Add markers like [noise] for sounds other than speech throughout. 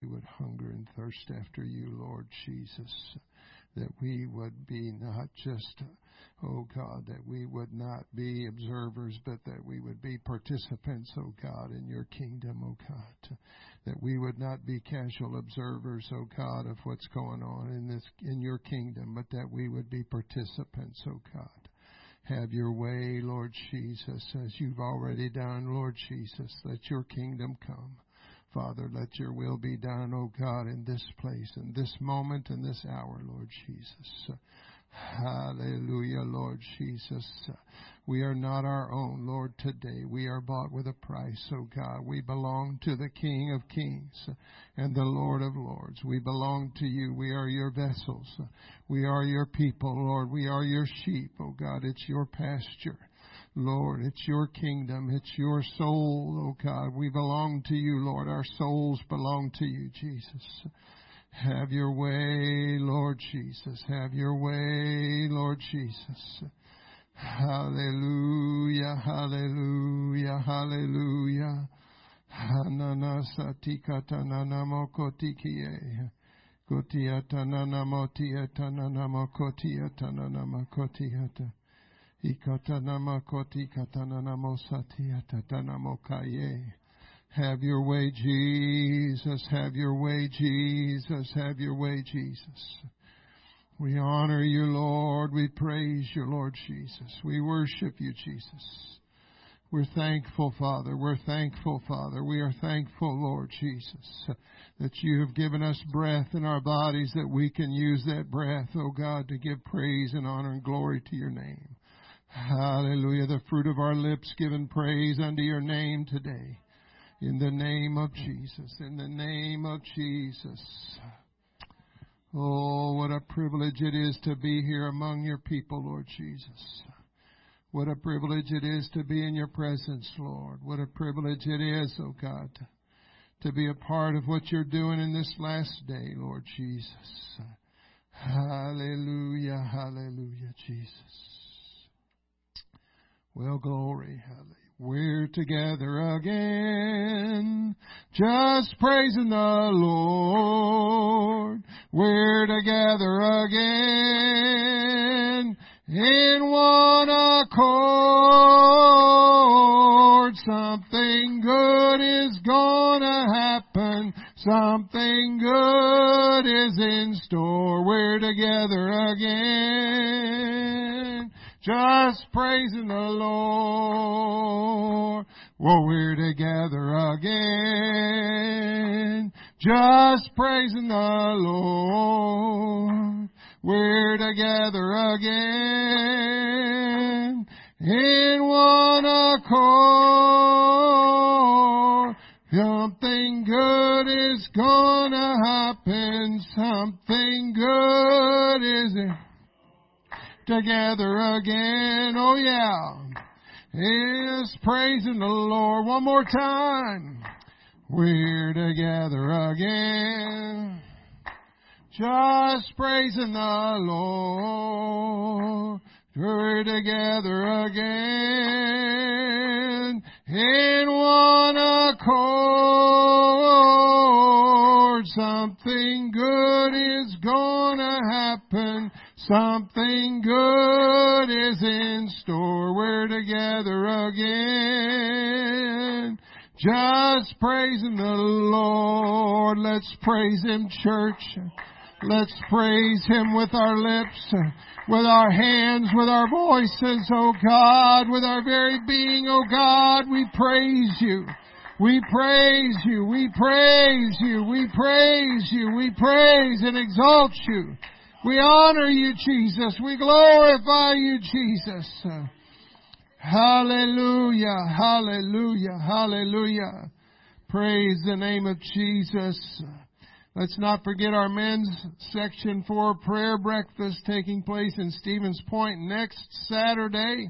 we would hunger and thirst after you, Lord Jesus. That we would be not just, oh God, that we would not be observers, but that we would be participants, oh God, in your kingdom, oh God. That we would not be casual observers, oh God, of what's going on in this in your kingdom, but that we would be participants, oh God. Have your way, Lord Jesus, as you've already done, Lord Jesus. Let your kingdom come. Father, let your will be done, O God, in this place, in this moment, in this hour, Lord Jesus. Hallelujah, Lord Jesus. We are not our own, Lord, today. We are bought with a price, O God. We belong to the King of Kings and the Lord of Lords. We belong to you. We are your vessels. We are your people, Lord. We are your sheep, O God. It's your pasture. Lord, it's your kingdom. It's your soul, oh God. We belong to you, Lord. Our souls belong to you, Jesus. Have your way, Lord Jesus. Have your way, Lord Jesus. Hallelujah, hallelujah, hallelujah. Hanana satikata nanamokotikie. Kotiata nanamotiata nanamokotiata nanamokotiata. Have your way, Jesus. Have your way, Jesus. Have your way, Jesus. We honor you, Lord. We praise you, Lord Jesus. We worship you, Jesus. We're thankful, Father. We're thankful, Father. We are thankful, Lord Jesus, that you have given us breath in our bodies that we can use that breath, oh God, to give praise and honor and glory to your name. Hallelujah. The fruit of our lips giving praise unto your name today. In the name of Jesus. In the name of Jesus. Oh, what a privilege it is to be here among your people, Lord Jesus. What a privilege it is to be in your presence, Lord. What a privilege it is, oh God, to be a part of what you're doing in this last day, Lord Jesus. Hallelujah, hallelujah, Jesus. Well, glory, hallelujah. We're together again, just praising the Lord. We're together again in one accord. Something good is gonna happen. Something good is in store. We're together again just praising the Lord. Well, we're together again, just praising the Lord. We're together again in one accord. Something good is gonna happen. Something good is together again. Oh yeah. Is praising the Lord one more time. We're together again. Just praising the Lord. We're together again in one accord. Something good is gonna happen Something is in store. We're together again. Just praising the Lord. Let's praise Him, church. Let's praise Him with our lips, with our hands, with our voices, oh God, with our very being, oh God, we praise you. We praise you, we praise you, we praise you, we praise and exalt you. We honor you, Jesus. We glorify you, Jesus. Hallelujah, hallelujah, hallelujah. Praise the name of Jesus. Let's not forget our men's section for prayer breakfast taking place in Stevens Point next Saturday.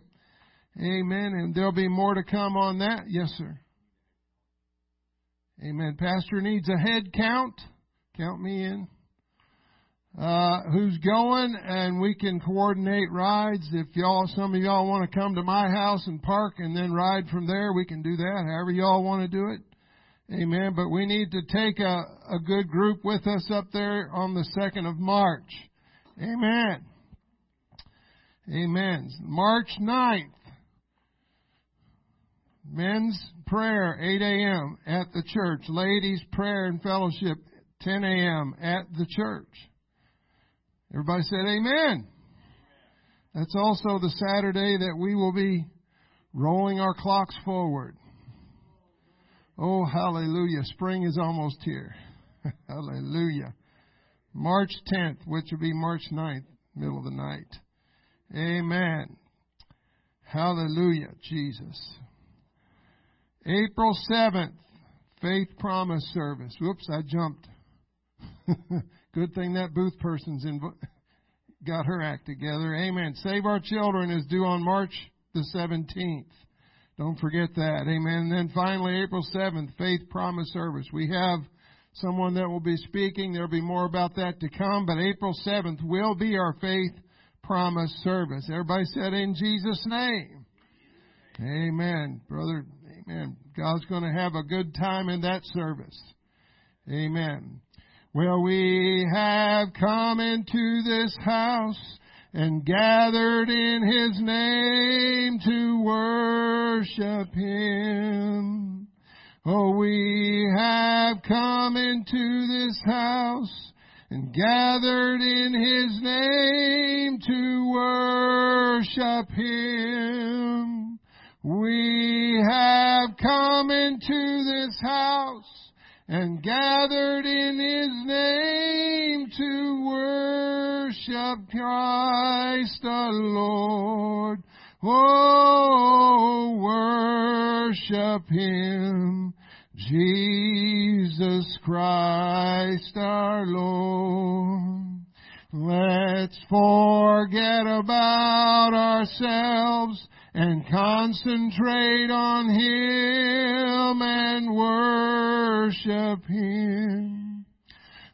Amen. And there'll be more to come on that. Yes, sir. Amen. Pastor needs a head count. Count me in uh, who's going, and we can coordinate rides. If y'all, some of y'all want to come to my house and park and then ride from there, we can do that. However y'all want to do it. Amen. But we need to take a, a good group with us up there on the 2nd of March. Amen. Amen. March 9th. Men's prayer, 8 a.m. at the church. Ladies' prayer and fellowship, 10 a.m. at the church. Everybody said amen. That's also the Saturday that we will be rolling our clocks forward. Oh, hallelujah. Spring is almost here. [laughs] hallelujah. March 10th, which will be March 9th, middle of the night. Amen. Hallelujah, Jesus. April 7th, Faith Promise Service. Whoops, I jumped. [laughs] Good thing that booth person's inv- [laughs] got her act together. Amen. Save Our Children is due on March the 17th. Don't forget that. Amen. And then finally, April 7th, Faith Promise Service. We have someone that will be speaking. There'll be more about that to come, but April 7th will be our Faith Promise Service. Everybody said in Jesus' name. Amen. Brother, amen. God's going to have a good time in that service. Amen. Well, we have come into this house and gathered in His name to worship Him. Oh, we have come into this house and gathered in His name to worship Him. We have come into this house and gathered in his name to worship Christ the Lord. Oh, worship him, Jesus Christ our Lord. Let's forget about ourselves and concentrate on Him and worship Him.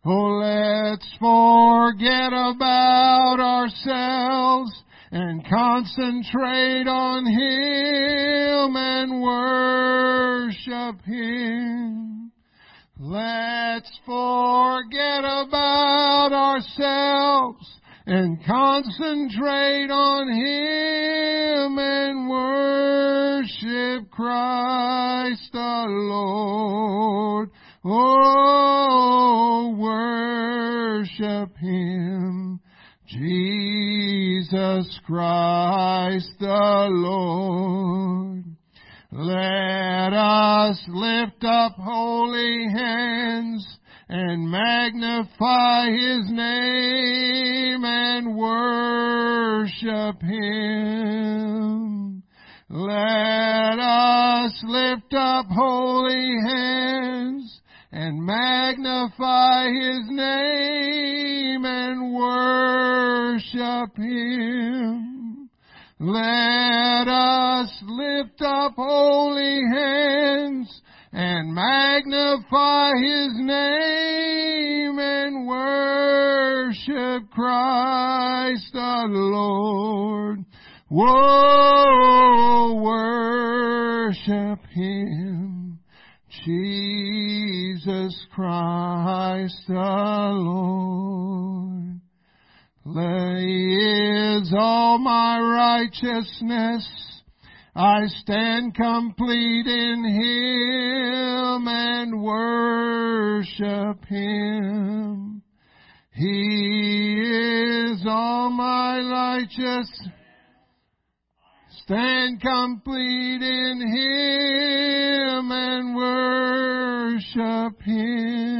Oh, let's forget about ourselves and concentrate on Him and worship Him. Let's forget about ourselves and concentrate on Him and worship Christ the Lord. Oh, worship Him, Jesus Christ the Lord. Let us lift up holy hands and magnify his name and worship him. Let us lift up holy hands and magnify his name and worship him. Let us lift up holy hands and magnify his name and worship Christ the Lord. Whoa, worship him, Jesus Christ the Lord. He is all my righteousness I stand complete in Him and worship Him. He is all my righteous. Stand complete in Him and worship Him.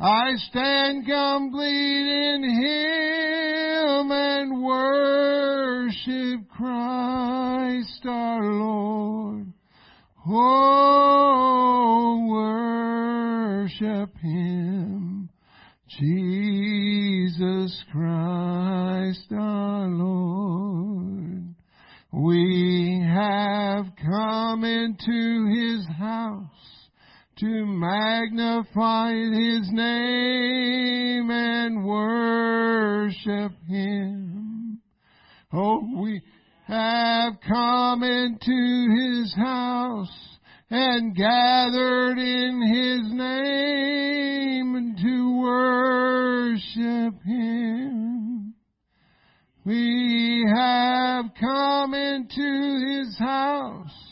I stand complete in Him and worship Christ our Lord. Oh, worship Him, Jesus Christ our Lord. We have come into His house to magnify His name and worship Him. Oh, we have come into his house and gathered in his name to worship him. We have come into his house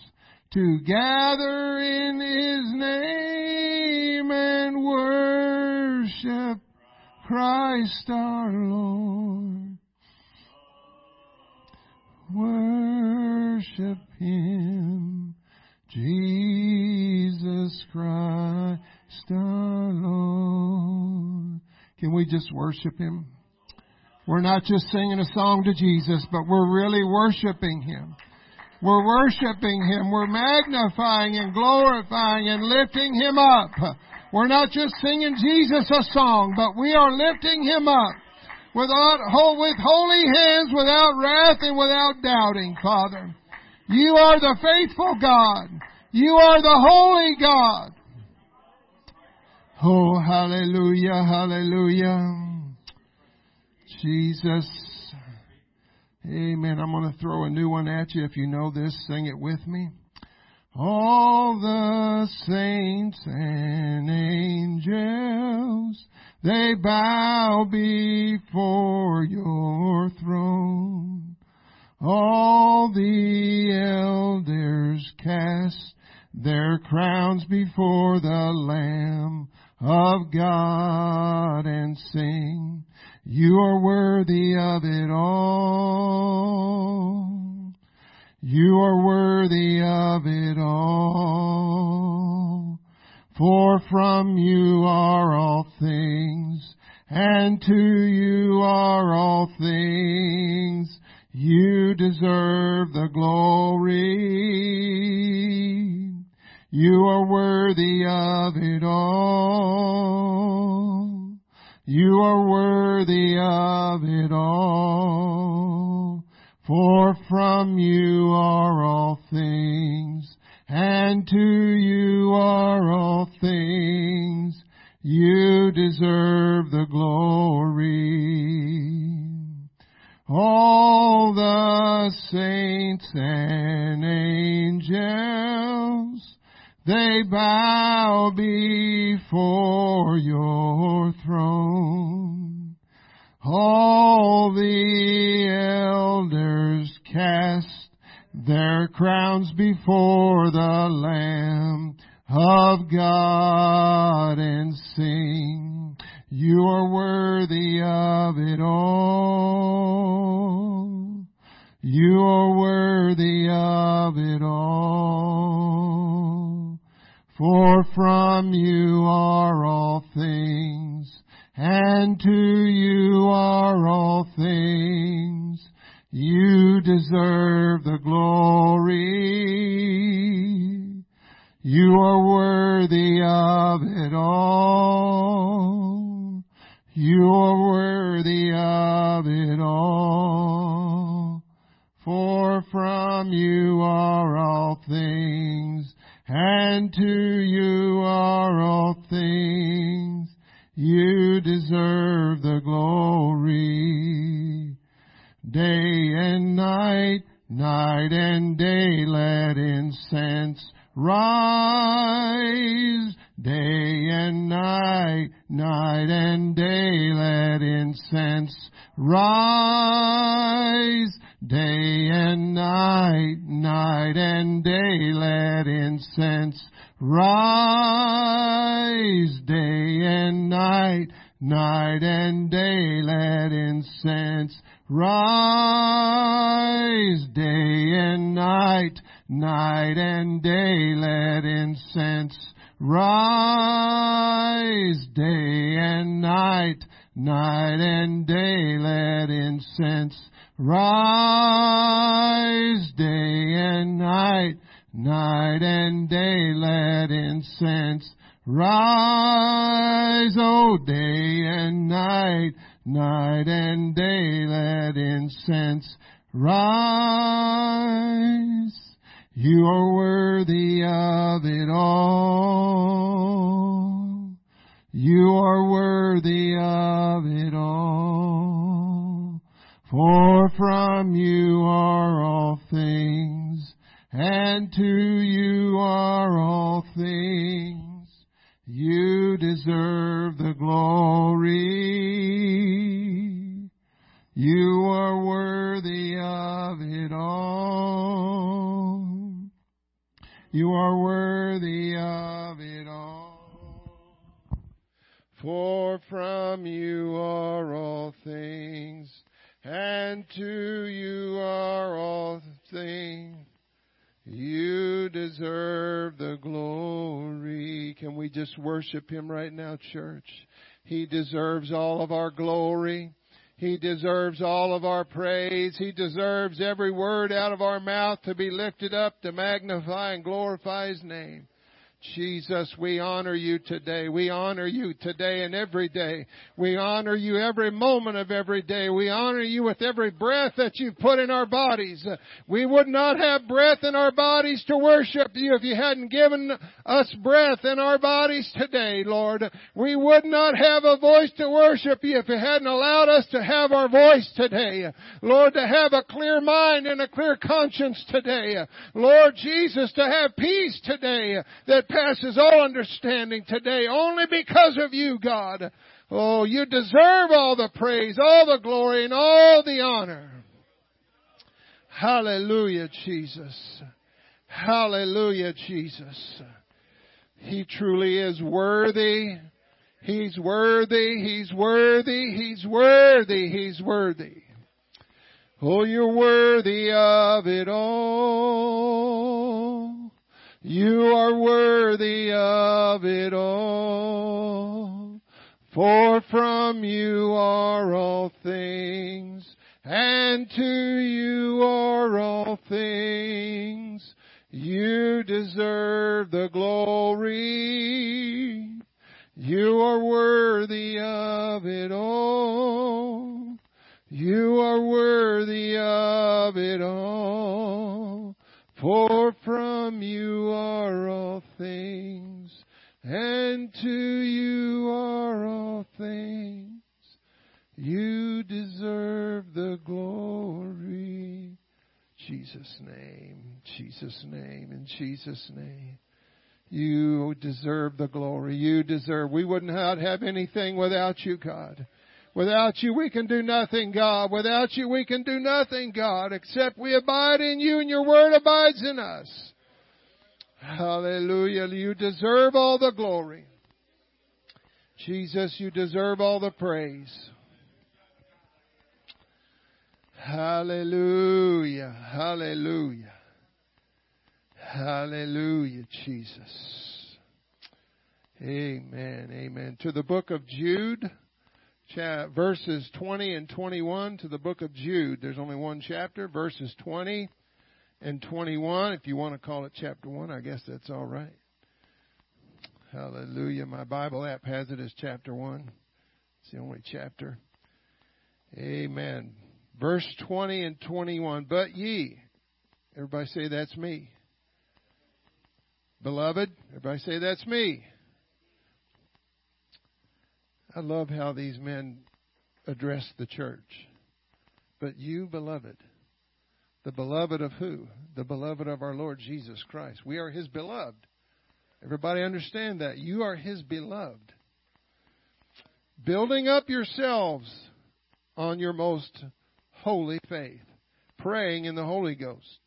to gather in his name and worship Christ our Lord. Worship Him, Jesus Christ our Lord. Can we just worship Him? We're not just singing a song to Jesus, but we're really worshiping Him. We're worshiping Him. We're magnifying and glorifying and lifting Him up. We're not just singing Jesus a song, but we are lifting Him up without, with holy hands, without wrath and without doubting, Father. You are the faithful God. You are the holy God. Oh, hallelujah, hallelujah. Jesus. Amen. I'm going to throw a new one at you. If you know this, sing it with me. All the saints and angels, they bow before your throne. All the elders cast their crowns before the Lamb of God and sing, You are worthy of it all. You are worthy of it all. For from you are all things, and to you are all things. You deserve the glory. You are worthy of it all. You are worthy of it all. For from you are all things, and to you are all things. You deserve the glory. All the saints and angels, they bow before your throne. All the elders cast their crowns before the Lamb of God and sing, You are worthy of it all. You are worthy of it all. For from you are all things and to you are all things. You deserve the glory. You are worthy of it all. You are worthy of it all. For from you are all things, and to you are all things. You deserve the glory. Day and night, night and day, let incense rise. Day and night, night and day, let incense rise. Day and night, night and day, let incense rise. Day and night, night and day, let incense rise. Day and night, night and day, let incense rise. Day and night, night and day, let incense rise. Day and night, night and day, let incense rise. Oh, day and night, night and day, let incense rise. You are worthy of it all. You are worthy of it all. For from you are all things, and to you are all things. You deserve the glory. You are worthy of it all. You are worthy of it all. For from you are all things, and to you are all things. You deserve the glory. Can we just worship Him right now, church? He deserves all of our glory. He deserves all of our praise. He deserves every word out of our mouth to be lifted up to magnify and glorify His name. Jesus, we honor you today. We honor you today and every day. We honor you every moment of every day. We honor you with every breath that you've put in our bodies. We would not have breath in our bodies to worship you if you hadn't given us breath in our bodies today, Lord. We would not have a voice to worship you if you hadn't allowed us to have our voice today. Lord, to have a clear mind and a clear conscience today. Lord Jesus, to have peace today that passes all understanding today only because of you, God. Oh, you deserve all the praise, all the glory, and all the honor. Hallelujah, Jesus. Hallelujah, Jesus. He truly is worthy. He's worthy. He's worthy. He's worthy. He's worthy. Oh, you're worthy of it all. You are worthy of it all. For from you are all things, and to you are all things. You deserve the glory. You are worthy of it all. You are worthy of it all. For from you are all things, and to you are all things. You deserve the glory. Jesus' name, Jesus' name, in Jesus' name. You deserve the glory. You deserve. We would not have anything without you, God. Without you, we can do nothing, God. Without you, we can do nothing, God, except we abide in you and your word abides in us. Hallelujah. You deserve all the glory. Jesus, you deserve all the praise. Hallelujah. Hallelujah. Hallelujah, Jesus. Amen. Amen. To the book of Jude verses 20 and 21 to the book of Jude. There's only one chapter, verses 20 and 21. If you want to call it chapter 1, I guess that's all right. Hallelujah. My Bible app has it as chapter 1. It's the only chapter. Amen. Verse 20 and 21. But ye, everybody say that's me. Beloved, everybody say that's me. I love how these men address the church. But you, beloved, the beloved of who? The beloved of our Lord Jesus Christ. We are his beloved. Everybody understand that. You are his beloved. Building up yourselves on your most holy faith, praying in the Holy Ghost.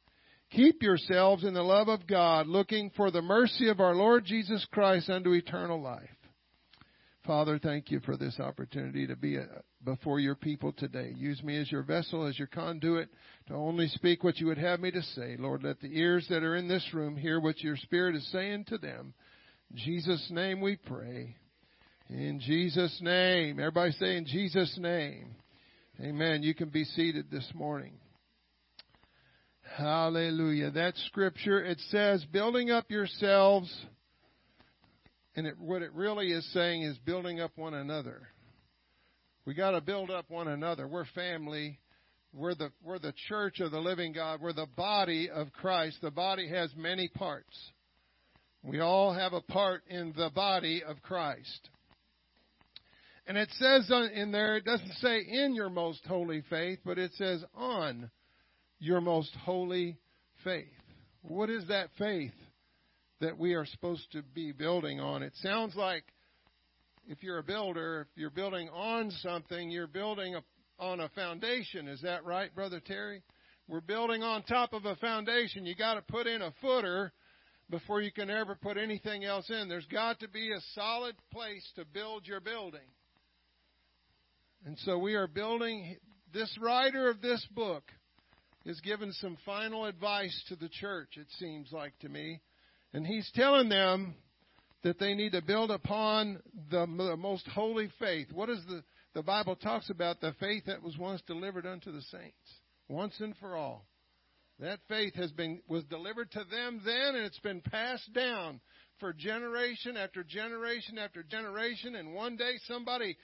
Keep yourselves in the love of God, looking for the mercy of our Lord Jesus Christ unto eternal life. Father, thank you for this opportunity to be uh, before your people today. Use me as your vessel, as your conduit, to only speak what you would have me to say. Lord, let the ears that are in this room hear what your Spirit is saying to them. In Jesus' name we pray. In Jesus' name. Everybody say in Jesus' name. Amen. You can be seated this morning. Hallelujah. That scripture, it says, building up yourselves and it, what it really is saying is building up one another. We got to build up one another. We're family. We're the, we're the church of the living God. We're the body of Christ. The body has many parts. We all have a part in the body of Christ. And it says in there, it doesn't say in your most holy faith, but it says on your most holy faith. What is that faith that we are supposed to be building on? It sounds like if you're a builder, if you're building on something, you're building on a foundation. Is that right, Brother Terry? We're building on top of a foundation. You got to put in a footer before you can ever put anything else in. There's got to be a solid place to build your building. And so we are building, this writer of this book is giving some final advice to the church, it seems like to me. And he's telling them that they need to build upon the, the most holy faith. What is the, the Bible talks about the faith that was once delivered unto the saints, once and for all. That faith has been was delivered to them then, and it's been passed down for generation after generation after generation. And one day somebody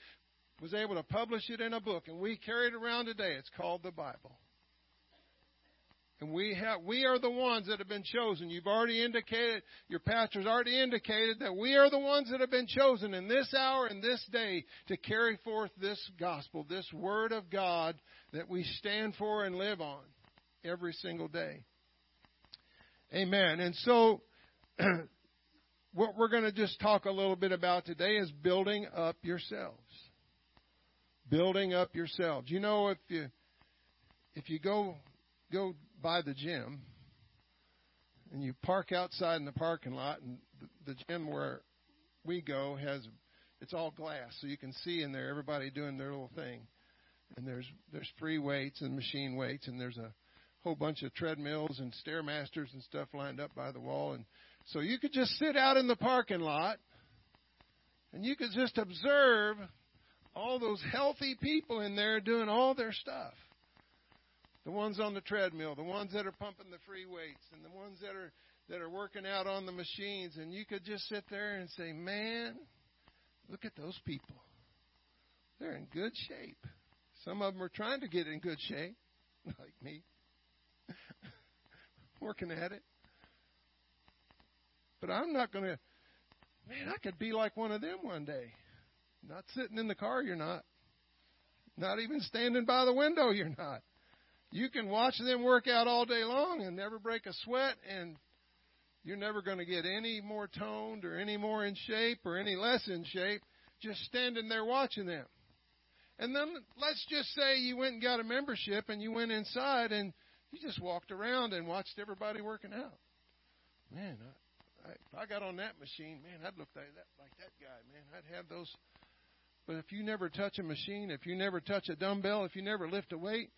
was able to publish it in a book, and we carry it around today. It's called the Bible. And we have we are the ones that have been chosen. You've already indicated, your pastor's already indicated that we are the ones that have been chosen in this hour and this day to carry forth this gospel, this word of God that we stand for and live on every single day. Amen. And so [clears throat] what we're going to just talk a little bit about today is building up yourselves. Building up yourselves. You know if you if you go go by the gym and you park outside in the parking lot, and the, gym where we go has it's all glass, so you can see in there everybody doing their little thing. And there's there's free weights and machine weights, and there's a whole bunch of treadmills and stairmasters and stuff lined up by the wall. And so you could just sit out in the parking lot, and you could just observe all those healthy people in there doing all their stuff the ones on the treadmill, the ones that are pumping the free weights, and the ones that are that are working out on the machines, and you could just sit there and say, "Man, look at those people. They're in good shape. Some of them are trying to get in good shape, [laughs] like me, [laughs] working at it. But I'm not going to. Man, I could be like one of them one day. Not sitting in the car, you're not. Not even standing by the window, you're not. You can watch them work out all day long and never break a sweat, and you're never going to get any more toned or any more in shape or any less in shape just standing there watching them. And then let's just say you went and got a membership and you went inside and you just walked around and watched everybody working out. Man, I, I, if I got on that machine, man, I'd look like that, like that guy. Man, I'd have those. But if you never touch a machine, if you never touch a dumbbell, if you never lift a weight,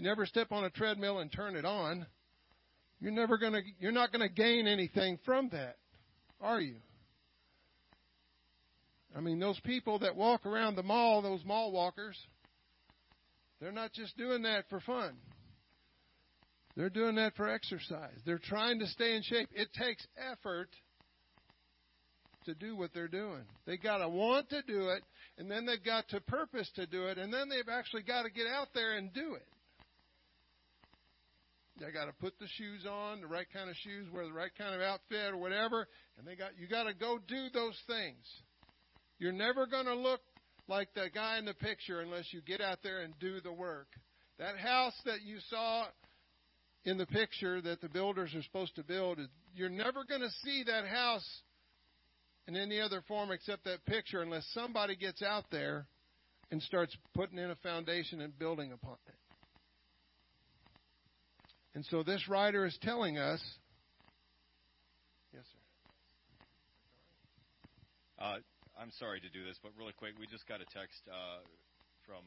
you never step on a treadmill and turn it on, you're never going to you're not going to gain anything from that, are you? I mean, those people that walk around the mall, those mall walkers, they're not just doing that for fun. They're doing that for exercise. They're trying to stay in shape. It takes effort to do what they're doing. They got to want to do it, and then they've got to purpose to do it, and then they've actually got to get out there and do it. They got to put the shoes on, the right kind of shoes, wear the right kind of outfit or whatever, and they got you got to go do those things. You're never going to look like the guy in the picture unless you get out there and do the work. That house that you saw in the picture that the builders are supposed to build, you're never going to see that house in any other form except that picture unless somebody gets out there and starts putting in a foundation and building upon it. And so this writer is telling us. Yes, sir. Uh, I'm sorry to do this, but really quick, we just got a text uh, from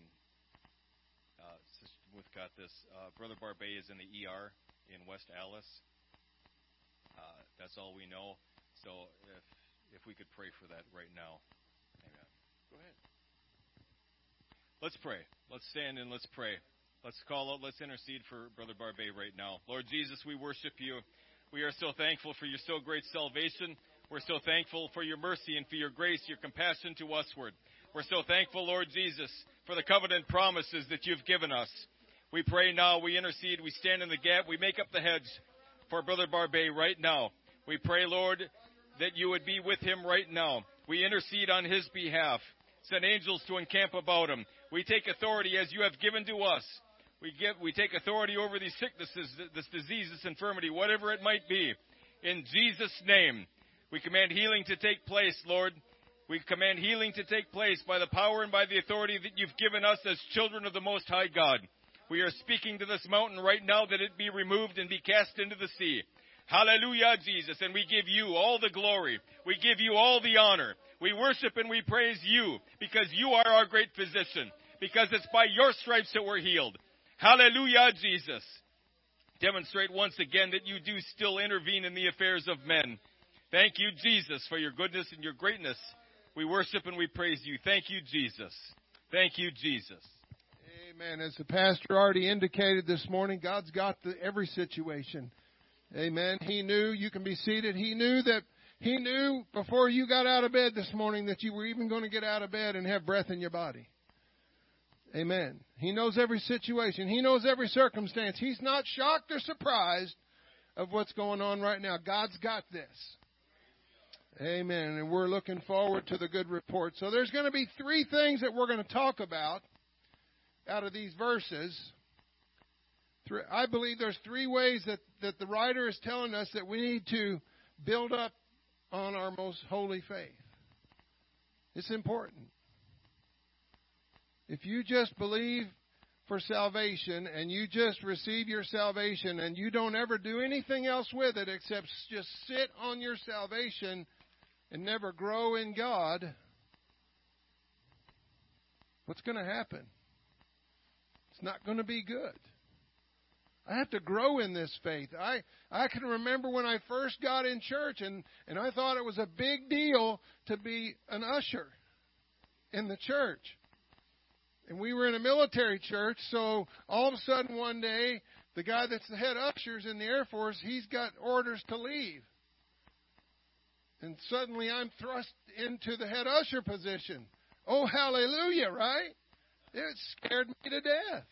uh, Sister Muth got this. Uh, Brother Barbay is in the ER in West Allis. Uh, that's all we know. So if if we could pray for that right now. Amen. Go ahead. Let's pray. Let's stand and let's pray. Let's call out, let's intercede for Brother Barbay right now. Lord Jesus, we worship you. We are so thankful for your so great salvation. We're so thankful for your mercy and for your grace, your compassion to usward. We're so thankful, Lord Jesus, for the covenant promises that you've given us. We pray now, we intercede, we stand in the gap, we make up the hedge for Brother Barbay right now. We pray, Lord, that you would be with him right now. We intercede on his behalf. Send angels to encamp about him. We take authority as you have given to us We we take authority over these sicknesses, this disease, this infirmity, whatever it might be. In Jesus' name, we command healing to take place, Lord. We command healing to take place by the power and by the authority that you've given us as children of the Most High God. We are speaking to this mountain right now that it be removed and be cast into the sea. Hallelujah, Jesus. And we give you all the glory. We give you all the honor. We worship and we praise you because you are our great physician. Because it's by your stripes that we're healed. Hallelujah, Jesus. Demonstrate once again that you do still intervene in the affairs of men. Thank you, Jesus, for your goodness and your greatness. We worship and we praise you. Thank you, Jesus. Thank you, Jesus. Amen. As the pastor already indicated this morning, God's got the, every situation. Amen. He knew you can be seated. He knew that he knew before you got out of bed this morning that you were even going to get out of bed and have breath in your body. Amen. He knows every situation. He knows every circumstance. He's not shocked or surprised of what's going on right now. God's got this. Amen. And we're looking forward to the good report. So there's going to be three things that we're going to talk about out of these verses. I believe there's three ways that, that the writer is telling us that we need to build up on our most holy faith. It's important. If you just believe for salvation and you just receive your salvation and you don't ever do anything else with it except just sit on your salvation and never grow in God, what's going to happen? It's not going to be good. I have to grow in this faith. I, I can remember when I first got in church and, and I thought it was a big deal to be an usher in the church. And we were in a military church, so all of a sudden one day, the guy that's the head ushers in the Air Force, he's got orders to leave. And suddenly I'm thrust into the head usher position. Oh, hallelujah, right? It scared me to death.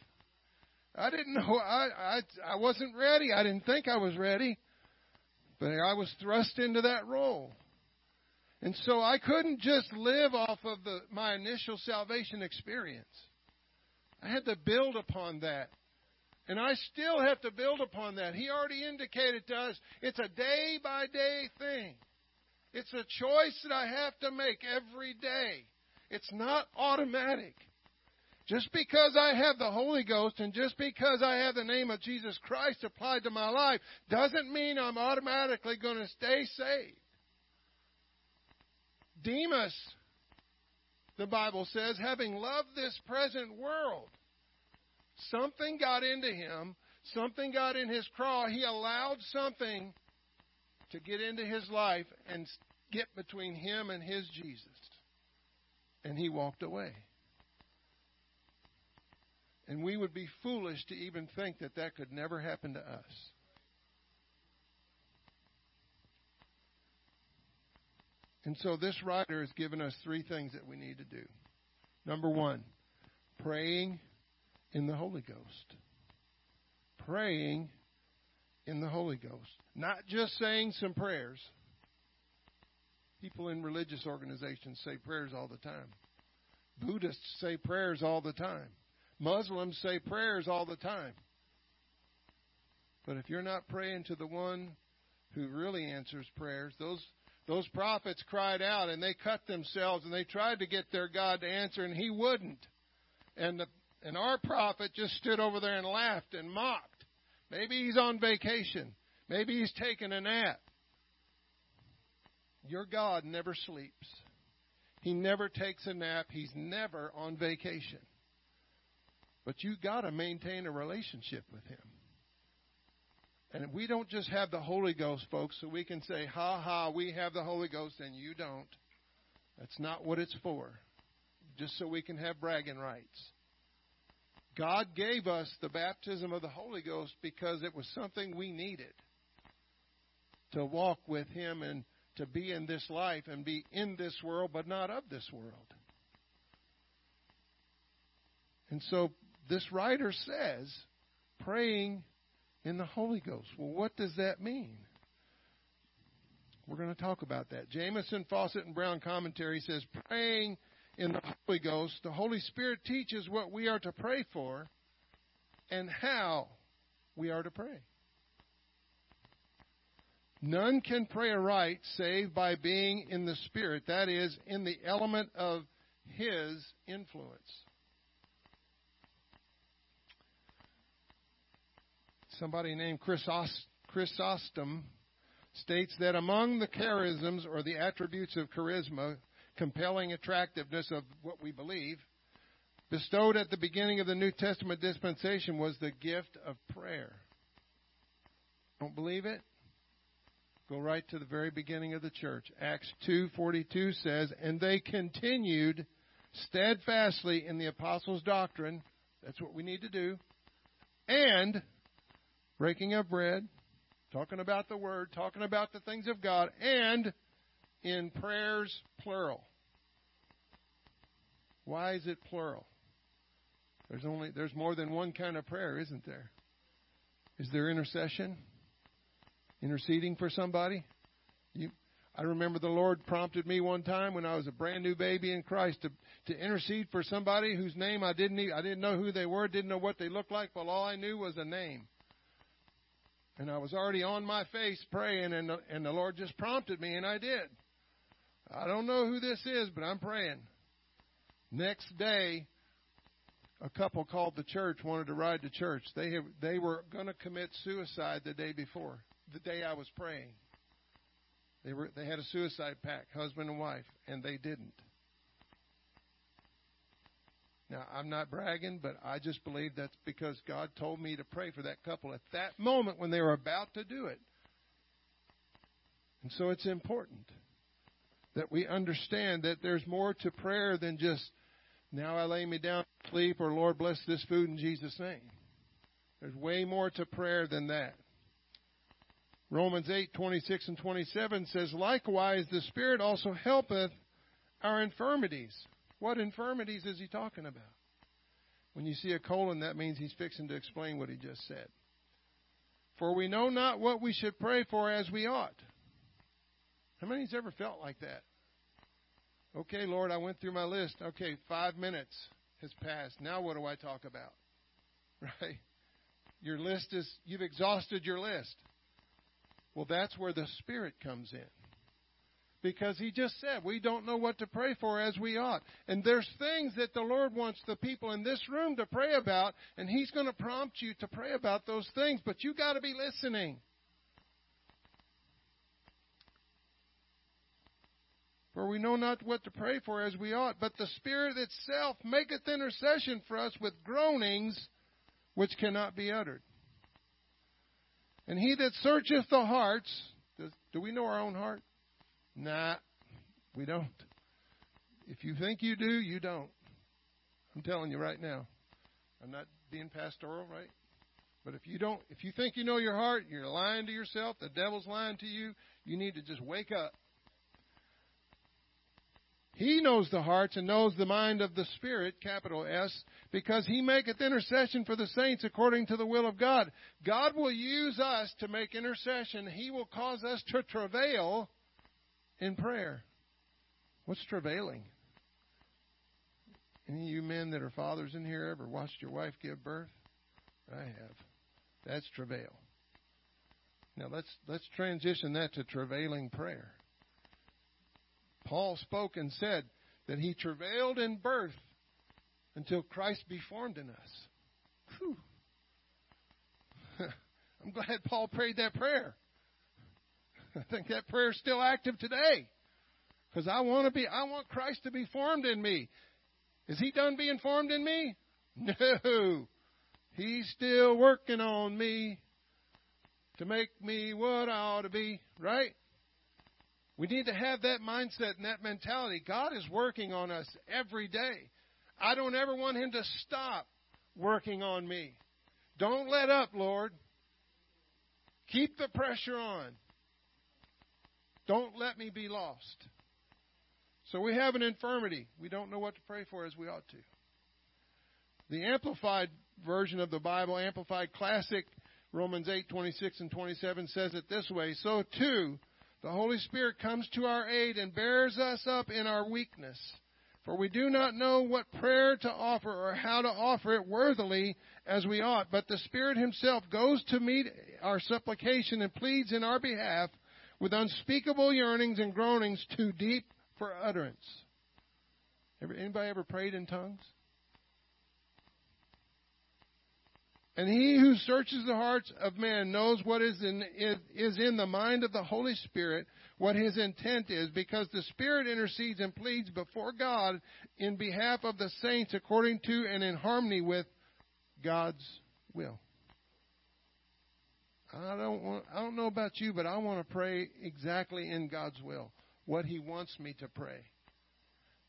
I didn't know. I, I, I wasn't ready. I didn't think I was ready. But I was thrust into that role. And so I couldn't just live off of the, my initial salvation experience. I had to build upon that. And I still have to build upon that. He already indicated to us it's a day by day thing. It's a choice that I have to make every day. It's not automatic. Just because I have the Holy Ghost and just because I have the name of Jesus Christ applied to my life doesn't mean I'm automatically going to stay saved. Demas, the Bible says, having loved this present world, something got into him, something got in his craw. He allowed something to get into his life and get between him and his Jesus. And he walked away. And we would be foolish to even think that that could never happen to us. And so this writer has given us three things that we need to do. Number one, praying in the Holy Ghost. Praying in the Holy Ghost. Not just saying some prayers. People in religious organizations say prayers all the time. Buddhists say prayers all the time. Muslims say prayers all the time. But if you're not praying to the one who really answers prayers, those those prophets cried out and they cut themselves and they tried to get their God to answer and he wouldn't. And the, and our prophet just stood over there and laughed and mocked. Maybe he's on vacation. Maybe he's taking a nap. Your God never sleeps. He never takes a nap. He's never on vacation. But you got to maintain a relationship with him. And we don't just have the Holy Ghost, folks, so we can say, ha ha, we have the Holy Ghost and you don't. That's not what it's for. Just so we can have bragging rights. God gave us the baptism of the Holy Ghost because it was something we needed to walk with Him and to be in this life and be in this world, but not of this world. And so this writer says, praying in the Holy Ghost. Well, what does that mean? We're going to talk about that. Jamieson, Fausset, and Brown commentary says praying in the Holy Ghost. The Holy Spirit teaches what we are to pray for, and how we are to pray. None can pray aright save by being in the Spirit, that is, in the element of His influence. Somebody named Chris Chrysostom states that among the charisms or the attributes of charisma, compelling attractiveness of what we believe, bestowed at the beginning of the New Testament dispensation was the gift of prayer. Don't believe it? Go right to the very beginning of the church. Acts 2:42 says, "And they continued steadfastly in the apostles' doctrine, that's what we need to do, and breaking of bread, talking about the word, talking about the things of God, and in prayers plural. Why is it plural? There's only there's more than one kind of prayer, isn't there? Is there intercession? interceding for somebody. You, I remember the Lord prompted me one time when I was a brand new baby in Christ to to intercede for somebody whose name I didn't even, I didn't know who they were, didn't know what they looked like, but all I knew was a name. And I was already on my face praying, and the, and the Lord just prompted me, and I did. I don't know who this is, but I'm praying. Next day, a couple called the church wanted to ride to church. They have, they were going to commit suicide the day before the day I was praying. They were they had a suicide pact, husband and wife, and they didn't. Now, I'm not bragging, but I just believe that's because God told me to pray for that couple at that moment when they were about to do it. And so it's important that we understand that there's more to prayer than just, now I lay me down to sleep, or Lord bless this food in Jesus' name. There's way more to prayer than that. Romans 8, 26 and 27 says, Likewise, the Spirit also helpeth our infirmities. What infirmities is he talking about? When you see a colon, that means he's fixing to explain what he just said. For we know not what we should pray for as we ought. How many's ever felt like that? Okay, Lord, I went through my list. Okay, five minutes has passed. Now what do I talk about? [laughs] Right? Your list is, you've exhausted your list. Well, that's where the Spirit comes in. Because he just said, we don't know what to pray for as we ought. And there's things that the Lord wants the people in this room to pray about, and he's going to prompt you to pray about those things, but you got to be listening. For we know not what to pray for as we ought, but the Spirit itself maketh intercession for us with groanings which cannot be uttered. And he that searcheth the hearts, do we know our own heart? Nah, we don't. If you think you do, you don't. I'm telling you right now. I'm not being pastoral, right? But if you don't, if you think you know your heart, you're lying to yourself. The devil's lying to you. You need to just wake up he knows the hearts and knows the mind of the Spirit, capital S, because he maketh intercession for the saints according to the will of God. God will use us to make intercession. He will cause us to travail in prayer. What's travailing? Any of you men that are fathers in here ever watched your wife give birth? I have. That's travail. Now let's let's transition that to travailing prayer. Paul spoke and said that he travailed in birth until Christ be formed in us. [laughs] I'm glad Paul prayed that prayer. I think that prayer is still active today. Because I want to be I want Christ to be formed in me. Is he done being formed in me? No. He's still working on me to make me what I ought to be, right? We need to have that mindset and that mentality. God is working on us every day. I don't ever want Him to stop working on me. Don't let up, Lord. Keep the pressure on. Don't let me be lost. So we have an infirmity. We don't know what to pray for as we ought to. The amplified version of the Bible, amplified classic Romans 8, 26 and 27 says it this way. So too, the Holy Spirit comes to our aid and bears us up in our weakness. For we do not know what prayer to offer or how to offer it worthily as we ought, but the Spirit Himself goes to meet our supplication and pleads in our behalf with unspeakable yearnings and groanings too deep for utterance. Ever, anybody ever prayed in tongues? And he who searches the hearts of men knows what is in, is in the mind of the Holy Spirit, what his intent is, because the Spirit intercedes and pleads before God in behalf of the saints according to and in harmony with God's will. I don't want, I don't know about you, but I want to pray exactly in God's will, what He wants me to pray.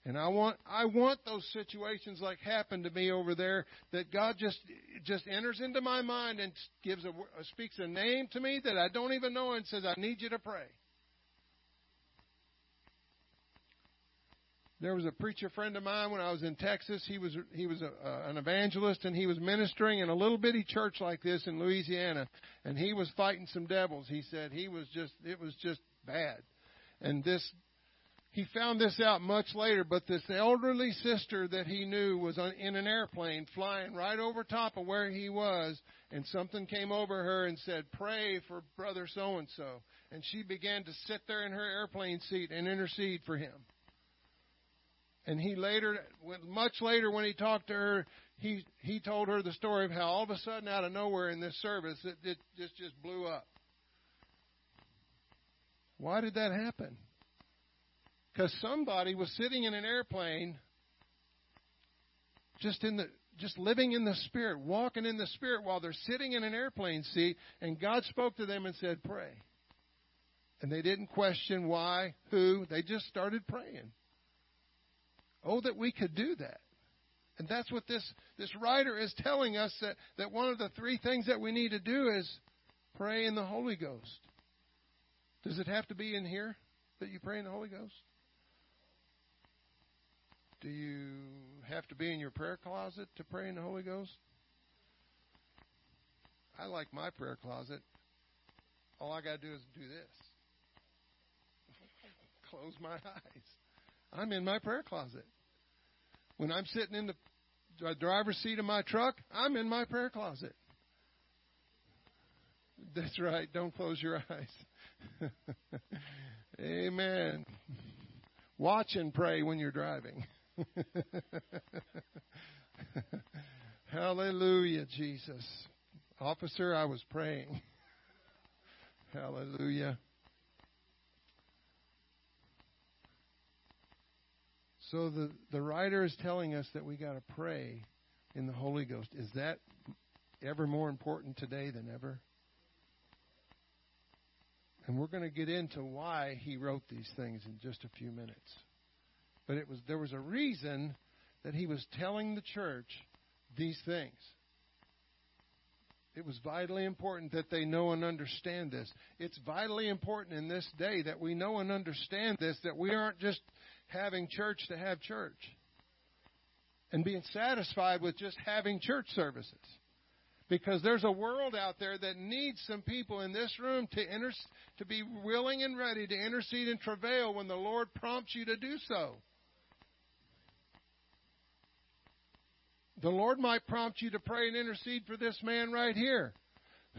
And I want I want those situations like happened to me over there that God just just enters into my mind and gives a speaks a name to me that I don't even know and says I need you to pray. There was a preacher friend of mine when I was in Texas. He was he was a, uh, an evangelist and he was ministering in a little bitty church like this in Louisiana, and he was fighting some devils. He said he was just it was just bad, and this he found this out much later, but this elderly sister that he knew was on, in an airplane flying right over top of where he was, and something came over her and said, Pray for brother so and so. And she began to sit there in her airplane seat and intercede for him. And he later, much later, when he talked to her, he he told her the story of how all of a sudden, out of nowhere, in this service, it, it just just blew up. Why did that happen? Because somebody was sitting in an airplane just in the just living in the spirit, walking in the spirit while they're sitting in an airplane seat, and God spoke to them and said, Pray. And they didn't question why, who, they just started praying. Oh, that we could do that. And that's what this, this writer is telling us that, that one of the three things that we need to do is pray in the Holy Ghost. Does it have to be in here that you pray in the Holy Ghost? Do you have to be in your prayer closet to pray in the Holy Ghost? I like my prayer closet. All I got to do is do this [laughs] close my [laughs] eyes. I'm in my prayer closet. When I'm sitting in the driver's seat of my truck, I'm in my prayer closet. That's right. Don't close your [laughs] eyes. Amen. Watch and pray when you're driving. [laughs] Hallelujah, Jesus. Officer, I was praying. [laughs] Hallelujah. So the, the writer is telling us that we got to pray in the Holy Ghost. Is that ever more important today than ever? And we're going to get into why he wrote these things in just a few minutes. But it was there was a reason that he was telling the church these things. It was vitally important that they know and understand this. It's vitally important in this day that we know and understand this, that we aren't just having church to have church and being satisfied with just having church services. Because there's a world out there that needs some people in this room to, inter- to be willing and ready to intercede and travail when the Lord prompts you to do so. The Lord might prompt you to pray and intercede for this man right here.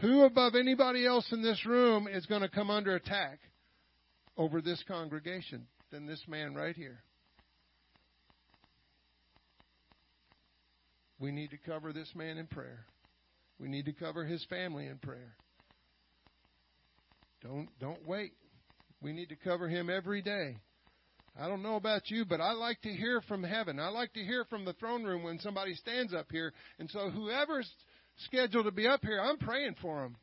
Who above anybody else in this room is going to come under attack over this congregation than this man right here? We need to cover this man in prayer. We need to cover his family in prayer. Don't don't wait. We need to cover him every day. I don't know about you, but I like to hear from heaven. I like to hear from the throne room when somebody stands up here. And so whoever's scheduled to be up here, I'm praying for them.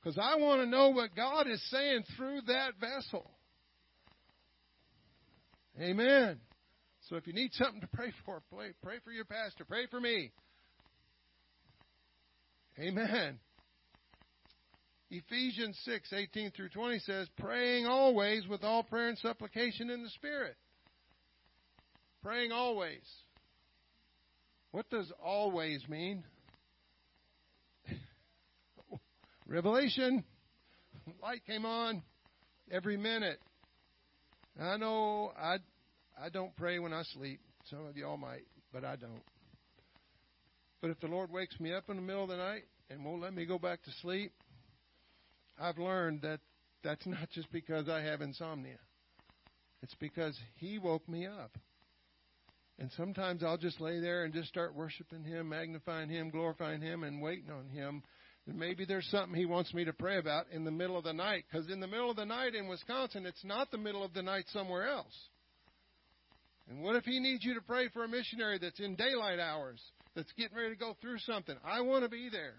Because I want to know what God is saying through that vessel. Amen. So if you need something to pray for, pray, pray for your pastor. Pray for me. Amen. Ephesians 6, 18 through 20 says, praying always with all prayer and supplication in the Spirit. Praying always. What does always mean? [laughs] Revelation. Light came on every minute. I know I I don't pray when I sleep. Some of y'all might, but I don't. But if the Lord wakes me up in the middle of the night and won't let me go back to sleep, I've learned that that's [laughs] not just because I have insomnia. It's because He woke me up. And sometimes I'll just lay there and just start worshiping Him, magnifying Him, glorifying Him, and waiting on Him. And maybe there's something He wants me to pray about in the middle of the night. Because in the middle of the night in Wisconsin, it's not the middle of the night somewhere else. And what if He needs you to pray for a missionary that's in daylight hours, that's getting ready to go through something? I want to be there.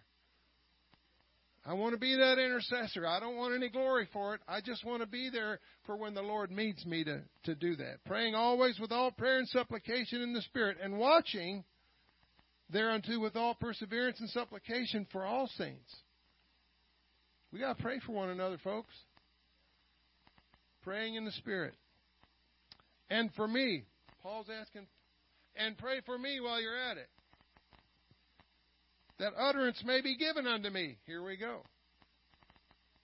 I want to be that intercessor. I don't want any glory for it. I just want to be there for when the Lord needs me to, to do that. Praying always with all prayer and supplication in the Spirit, and watching thereunto with all perseverance and supplication for all saints. We got to pray for one another, folks. Praying in the Spirit. And for me, Paul's asking, and pray for me while you're at it that utterance may be given unto me. Here we go.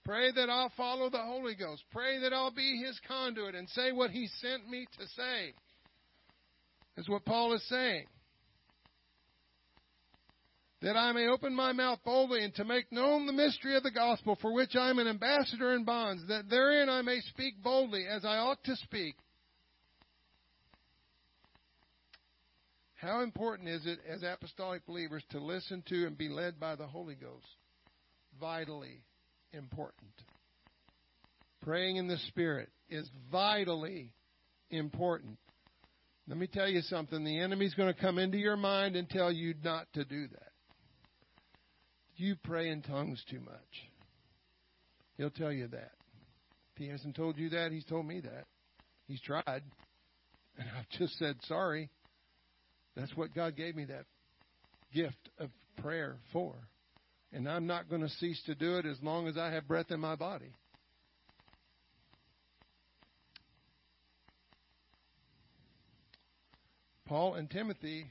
Pray that I'll follow the Holy Ghost. Pray that I'll be his conduit and say what he sent me to say. Is what Paul is saying. That I may open my mouth boldly and to make known the mystery of the gospel for which I am an ambassador in bonds, that therein I may speak boldly as I ought to speak How important is it as apostolic believers to listen to and be led by the Holy Ghost? Vitally important. Praying in the Spirit is vitally important. Let me tell you something. The enemy's going to come into your mind and tell you not to do that. You pray in tongues too much. He'll tell you that. If he hasn't told you that, he's told me that. He's tried. [laughs] And I've just said sorry. That's what God gave me that gift of prayer for. And I'm not going to cease to do it as long as I have breath in my body. Paul and Timothy,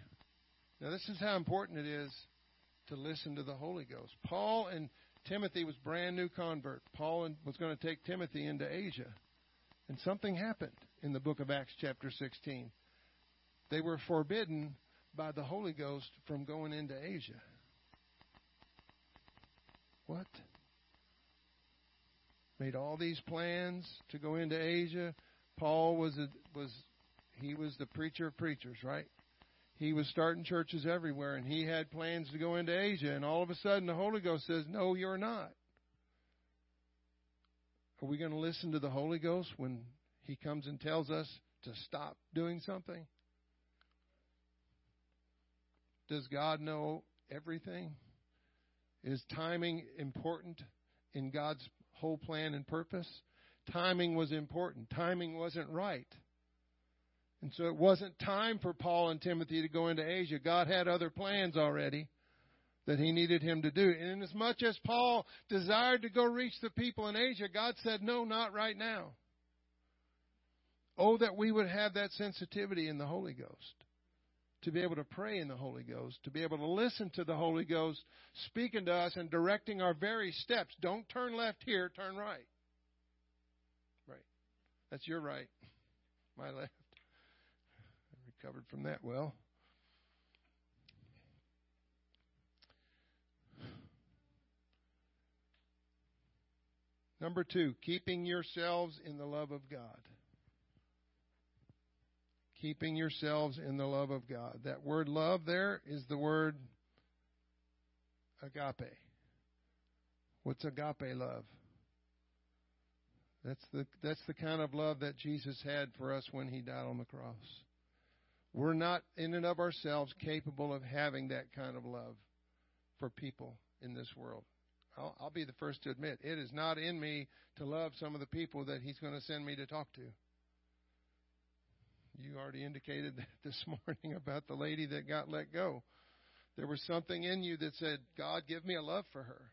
now this is how important it is to listen to the Holy Ghost. Paul and Timothy was brand new convert. Paul was going to take Timothy into Asia. And something happened in the book of Acts chapter 16 they were forbidden by the Holy Ghost from going into Asia. What? Made all these plans to go into Asia. Paul was a, was he was the preacher of preachers, right? He was starting churches everywhere, and he had plans to go into Asia. And all of a sudden, the Holy Ghost says, "No, you're not." Are we going to listen to the Holy Ghost when He comes and tells us to stop doing something? Does God know everything? Is timing important in God's whole plan and purpose? Timing was important. Timing wasn't right. And so it wasn't time for Paul and Timothy to go into Asia. God had other plans already that he needed him to do. And as much as Paul desired to go reach the people in Asia, God said, no, not right now. Oh, that we would have that sensitivity in the Holy Ghost to be able to pray in the Holy Ghost, to be able to listen to the Holy Ghost speaking to us and directing our very steps. Don't turn left here, turn right. Right. That's your right. My left. Recovered from that well. Number two, keeping yourselves in the love of God keeping yourselves in the love of God. That word love there is the word agape. What's agape love? That's the that's the kind of love that Jesus had for us when he died on the cross. We're not in and of ourselves capable of having that kind of love for people in this world. I'll, I'll be the first to admit it is not in me to love some of the people that he's going to send me to talk to. You already indicated that [laughs] this morning about the lady that got let go. There was something in you that said, God, give me a love for her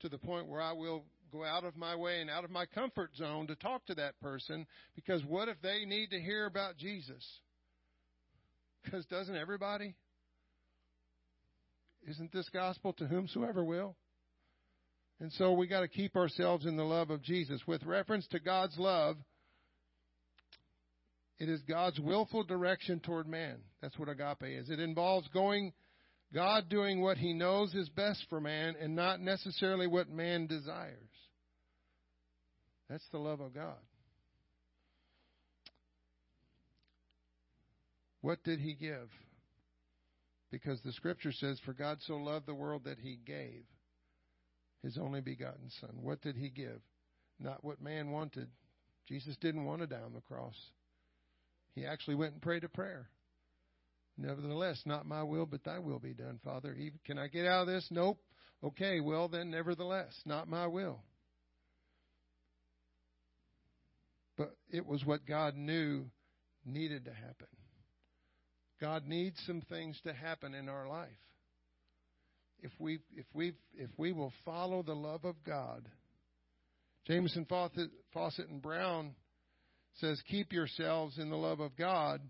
to the point where I will go out of my way and out of my comfort zone to talk to that person because what if they need to hear about Jesus? Because doesn't everybody? Isn't this gospel to whomsoever will? And so we got to keep ourselves in the love of Jesus. With reference to God's love, It is God's willful direction toward man. That's what agape is. It involves going, God doing what he knows is best for man and not necessarily what man desires. That's the love of God. What did he give? Because the scripture says, For God so loved the world that he gave his only begotten Son. What did he give? Not what man wanted. Jesus didn't want to die on the cross. He actually went and prayed a prayer. Nevertheless, not my will, but thy will be done, Father. Can I get out of this? Nope. Okay, well, then, nevertheless, not my will. But it was what God knew needed to happen. God needs some things to happen in our life. If we if we if we will follow the love of God, Jamieson Fausset, Fausset and Brown says, "Keep yourselves in the love of God."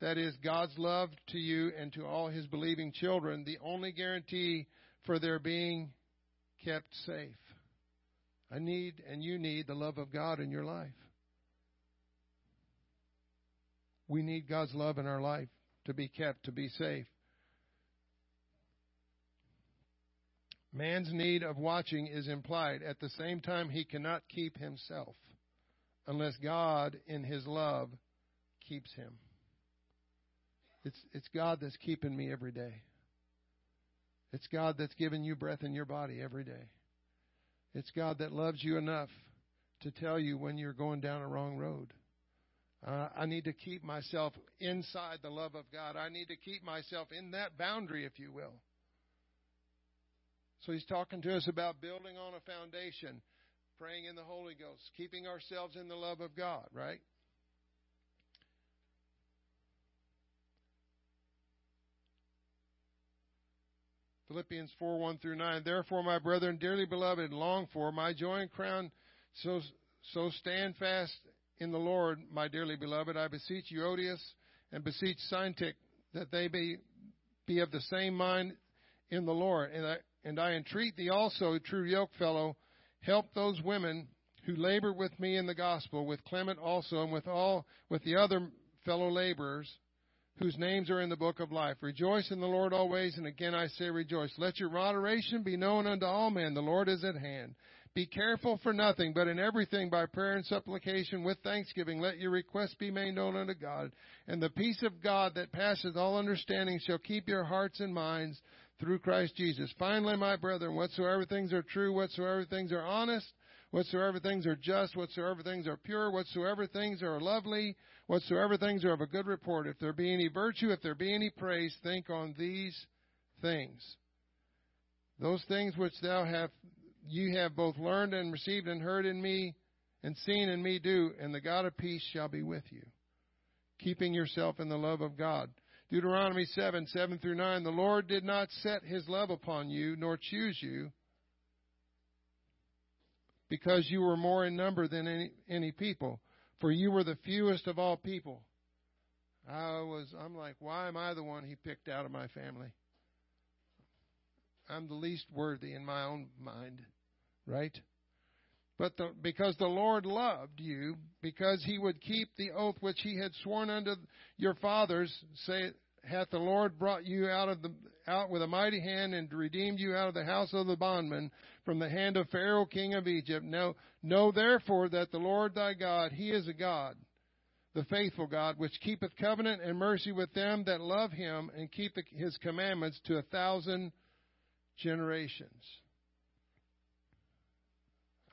That is God's love to you and to all His believing children, the only guarantee for their being kept safe. I need and you need the love of God in your life. We need God's love in our life to be kept, to be safe. Man's need of watching is implied. At the same time, he cannot keep himself unless God, in his love, keeps him. It's, it's God that's keeping me every day. It's God that's giving you breath in your body every day. It's God that loves you enough to tell you when you're going down a wrong road. Uh, I need to keep myself inside the love of God. I need to keep myself in that boundary, if you will. So he's talking to us about building on a foundation, praying in the Holy Ghost, keeping ourselves in the love of God, right? Philippians 4 1 through 9. Therefore, my brethren, dearly beloved, long for, my joy and crown, so, so stand fast in the Lord, my dearly beloved, I beseech Euodias and beseech Syntyche that they be, be of the same mind in the Lord. And I, and I entreat thee also, true yoke fellow, help those women who labor with me in the gospel, with Clement also, and with all with the other fellow laborers whose names are in the book of life. Rejoice in the Lord always, and again I say rejoice. Let your moderation be known unto all men. The Lord is at hand. Be careful for nothing, but in everything by prayer and supplication with thanksgiving let your requests be made known unto God. And the peace of God that passeth all understanding shall keep your hearts and minds through Christ Jesus. Finally, my brethren, whatsoever things are true, whatsoever things are honest, whatsoever things are just, whatsoever things are pure, whatsoever things are lovely, whatsoever things are of a good report, if there be any virtue, if there be any praise, think on these things. Those things which thou hast you have both learned and received and heard in me and seen in me do, and the God of peace shall be with you. Keeping yourself in the love of God. Deuteronomy 7, 7 through 9. The Lord did not set his love upon you, nor choose you, because you were more in number than any, any people, for you were the fewest of all people. I was, I'm like, why am I the one he picked out of my family? I'm the least worthy in my own mind right? But the, because the Lord loved you, because he would keep the oath which he had sworn unto your fathers, say, hath the Lord brought you out of the out with a mighty hand and redeemed you out of the house of the bondman from the hand of Pharaoh king of Egypt. Now know therefore that the Lord thy God, he is a God, the faithful God, which keepeth covenant and mercy with them that love him and keep his commandments to a thousand generations.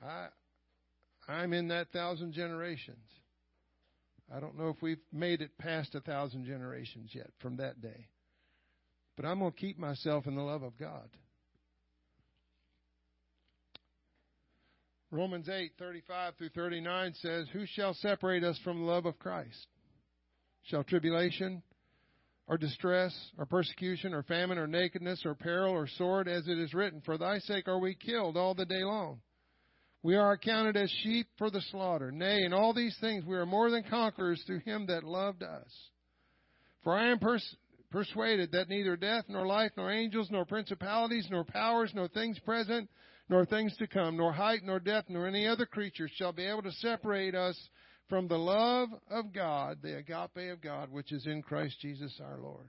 I, I'm in that thousand generations. I don't know if we've made it past a thousand generations yet from that day. But I'm going to keep myself in the love of God. Romans 8:35 through 39 says, "Who shall separate us from the love of Christ? Shall tribulation or distress or persecution or famine or nakedness or peril or sword as it is written, for thy sake are we killed all the day long?" We are accounted as sheep for the slaughter. Nay, in all these things we are more than conquerors through him that loved us. For I am pers- persuaded that neither death, nor life, nor angels, nor principalities, nor powers, nor things present, nor things to come, nor height, nor depth, nor any other creature shall be able to separate us from the love of God, the agape of God, which is in Christ Jesus our Lord.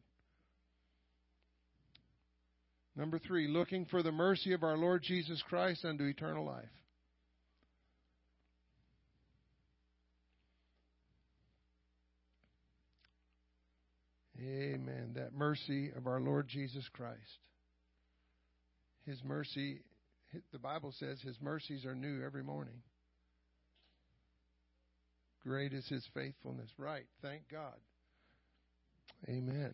Number three, looking for the mercy of our Lord Jesus Christ unto eternal life. Amen. That mercy of our Lord Jesus Christ. His mercy, the Bible says His mercies are new every morning. Great is His faithfulness. Right. Thank God. Amen.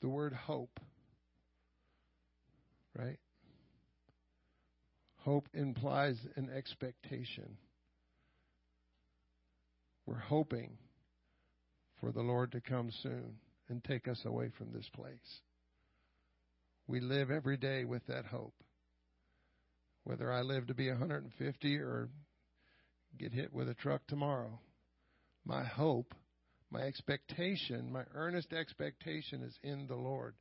The word hope, right? Hope implies an expectation. We're hoping for the Lord to come soon and take us away from this place. We live every day with that hope. Whether I live to be 150 or get hit with a truck tomorrow, my hope, my expectation, my earnest expectation is in the Lord.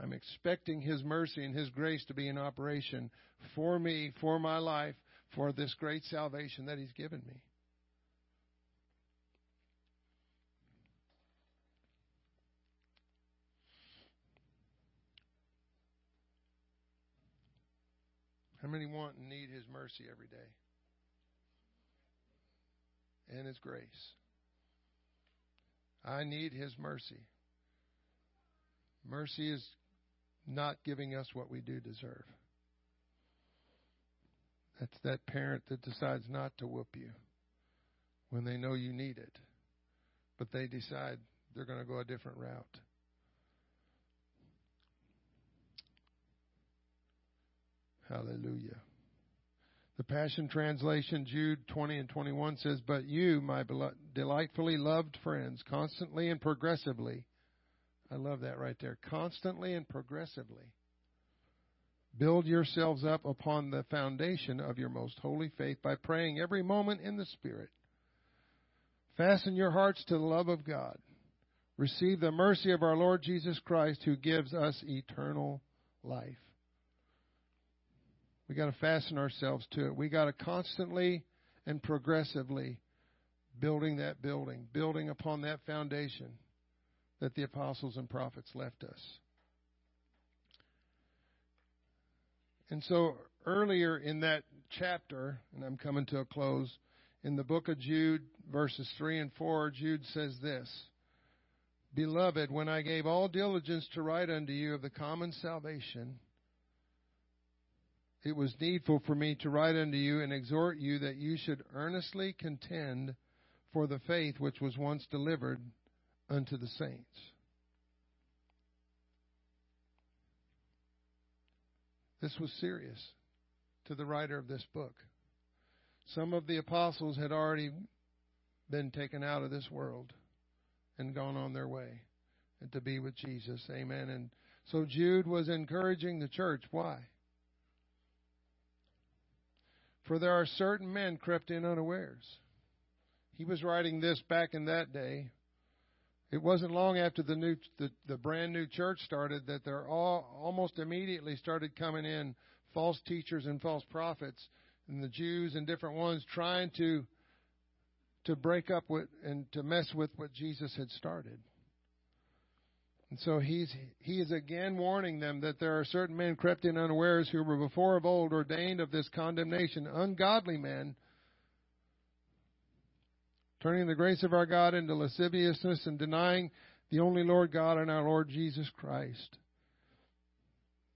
I'm expecting His mercy and His grace to be in operation for me, for my life, for this great salvation that He's given me. How many want and need His mercy every day? And His grace. I need His mercy. Mercy is not giving us what we do deserve. That's that parent that decides not to whoop you when they know you need it, but they decide they're going to go a different route. Hallelujah. The Passion Translation, Jude 20 and 21 says, But you, my delightfully loved friends, constantly and progressively, I love that right there, constantly and progressively, build yourselves up upon the foundation of your most holy faith by praying every moment in the Spirit. Fasten your hearts to the love of God. Receive the mercy of our Lord Jesus Christ who gives us eternal life. We got to fasten ourselves to it. We got to constantly and progressively building that building, building upon that foundation that the apostles and prophets left us. And so earlier in that chapter, and I'm coming to a close, in the book of Jude, verses 3 and 4, Jude says this Beloved, when I gave all diligence to write unto you of the common salvation, it was needful for me to write unto you and exhort you that you should earnestly contend for the faith which was once delivered unto the saints. This was serious to the writer of this book. Some of the apostles had already been taken out of this world and gone on their way and to be with Jesus. Amen. And so Jude was encouraging the church. Why? For there are certain men crept in unawares. He was writing this back in that day. It wasn't long after the new the, the brand new church started that there all almost immediately started coming in false teachers and false prophets and the Jews and different ones trying to to break up with and to mess with what Jesus had started. And so he's he is again warning them that there are certain men crept in unawares who were before of old ordained of this condemnation, ungodly men, turning the grace of our God into lasciviousness and denying the only Lord God and our Lord Jesus Christ.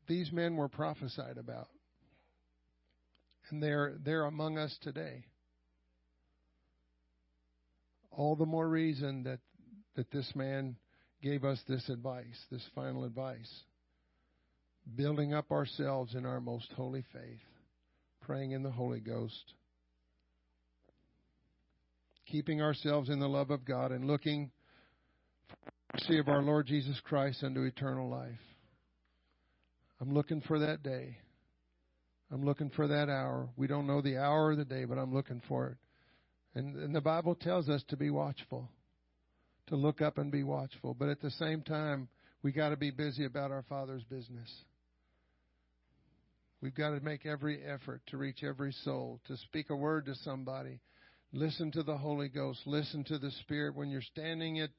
These men were prophesied about. And they're they're among us today. All the more reason that that this man gave us this advice, this final advice. Building up ourselves in our most holy faith, praying in the Holy Ghost, keeping ourselves in the love of God, and looking for the mercy of our Lord Jesus Christ unto eternal life. I'm looking for that day. I'm looking for that hour. We don't know the hour or the day, but I'm looking for it. And, and the Bible tells us to be watchful to look up and be watchful. But at the same time, We got to be busy about our Father's business. We've got to make every effort to reach every soul, to speak a word to somebody. Listen to the Holy Ghost. Listen to the Spirit when you're standing at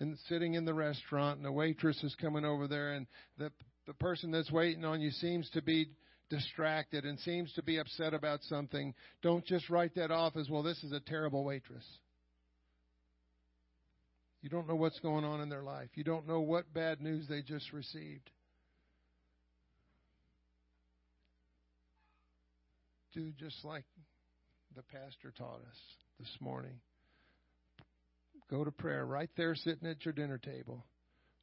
and sitting in the restaurant and the waitress is coming over there and the the person that's waiting on you seems to be distracted and seems to be upset about something, don't just write that off as, well, this is a terrible waitress. You don't know what's going on in their life. You don't know what bad news they just received. Do just like the pastor taught us this morning. Go to prayer right there sitting at your dinner table.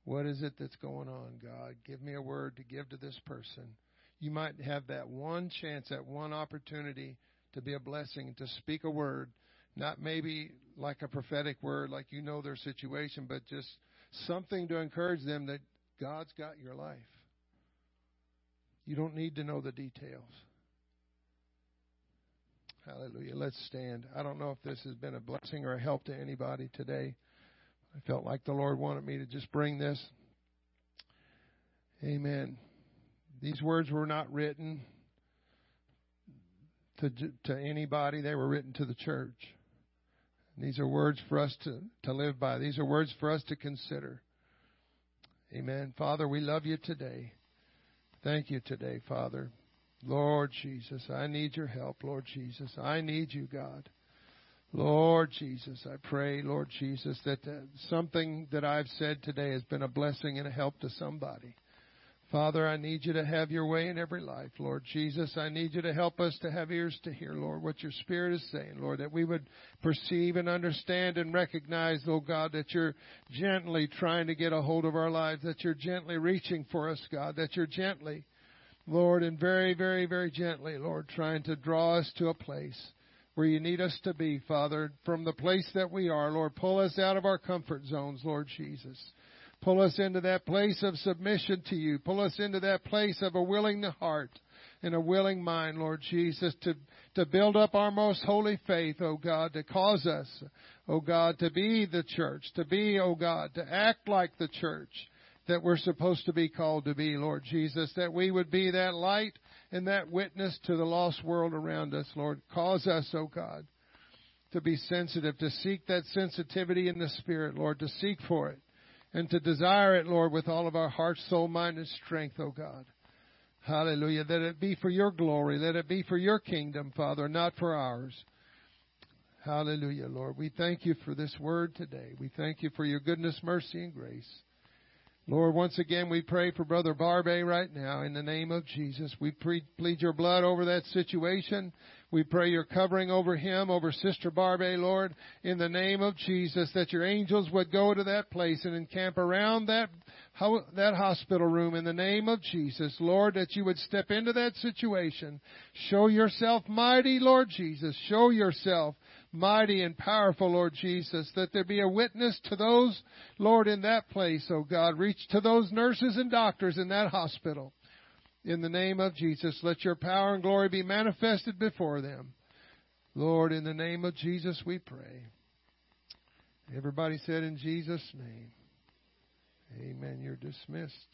What is it that's going on, God? Give me a word to give to this person. You might have that one chance, that one opportunity to be a blessing, to speak a word, not maybe like a prophetic word, like you know their situation, but just something to encourage them that God's got your life. You don't need to know the details. Hallelujah. Let's stand. I don't know if this has been a blessing or a help to anybody today. I felt like the Lord wanted me to just bring this. Amen. These words were not written to, to anybody, they were written to the church. These are words for us to, to live by. These are words for us to consider. Amen. Father, we love you today. Thank you today, Father. Lord Jesus, I need your help, Lord Jesus. I need you, God. Lord Jesus, I pray, Lord Jesus, that uh, something that I've said today has been a blessing and a help to somebody. Father, I need you to have your way in every life, Lord Jesus. I need you to help us to have ears to hear, Lord, what your Spirit is saying, Lord, that we would perceive and understand and recognize, oh God, that you're gently trying to get a hold of our lives, that you're gently reaching for us, God, that you're gently, Lord, and very, very, very gently, Lord, trying to draw us to a place where you need us to be, Father, from the place that we are. Lord, pull us out of our comfort zones, Lord Jesus. Pull us into that place of submission to you. Pull us into that place of a willing heart and a willing mind, Lord Jesus, to, to build up our most holy faith, O God, to cause us, O God, to be the church, to be, O God, to act like the church that we're supposed to be called to be, Lord Jesus, that we would be that light and that witness to the lost world around us, Lord. Cause us, O oh God, to be sensitive, to seek that sensitivity in the Spirit, Lord, to seek for it, and to desire it, Lord, with all of our heart, soul, mind, and strength, O oh God. Hallelujah. That it be for your glory, that it be for your kingdom, Father, not for ours. Hallelujah, Lord. We thank you for this word today. We thank you for your goodness, mercy, and grace. Lord, once again, we pray for Brother Barbe right now in the name of Jesus. We plead your blood over that situation. We pray your covering over him, over Sister Barbe, Lord, in the name of Jesus, that your angels would go to that place and encamp around that, that hospital room in the name of Jesus. Lord, that you would step into that situation. Show yourself mighty, Lord Jesus. Show yourself mighty and powerful, Lord Jesus, that there be a witness to those, Lord, in that place, oh God. Reach to those nurses and doctors in that hospital. In the name of Jesus, let your power and glory be manifested before them. Lord, in the name of Jesus, we pray. Everybody said in Jesus' name. Amen. You're dismissed.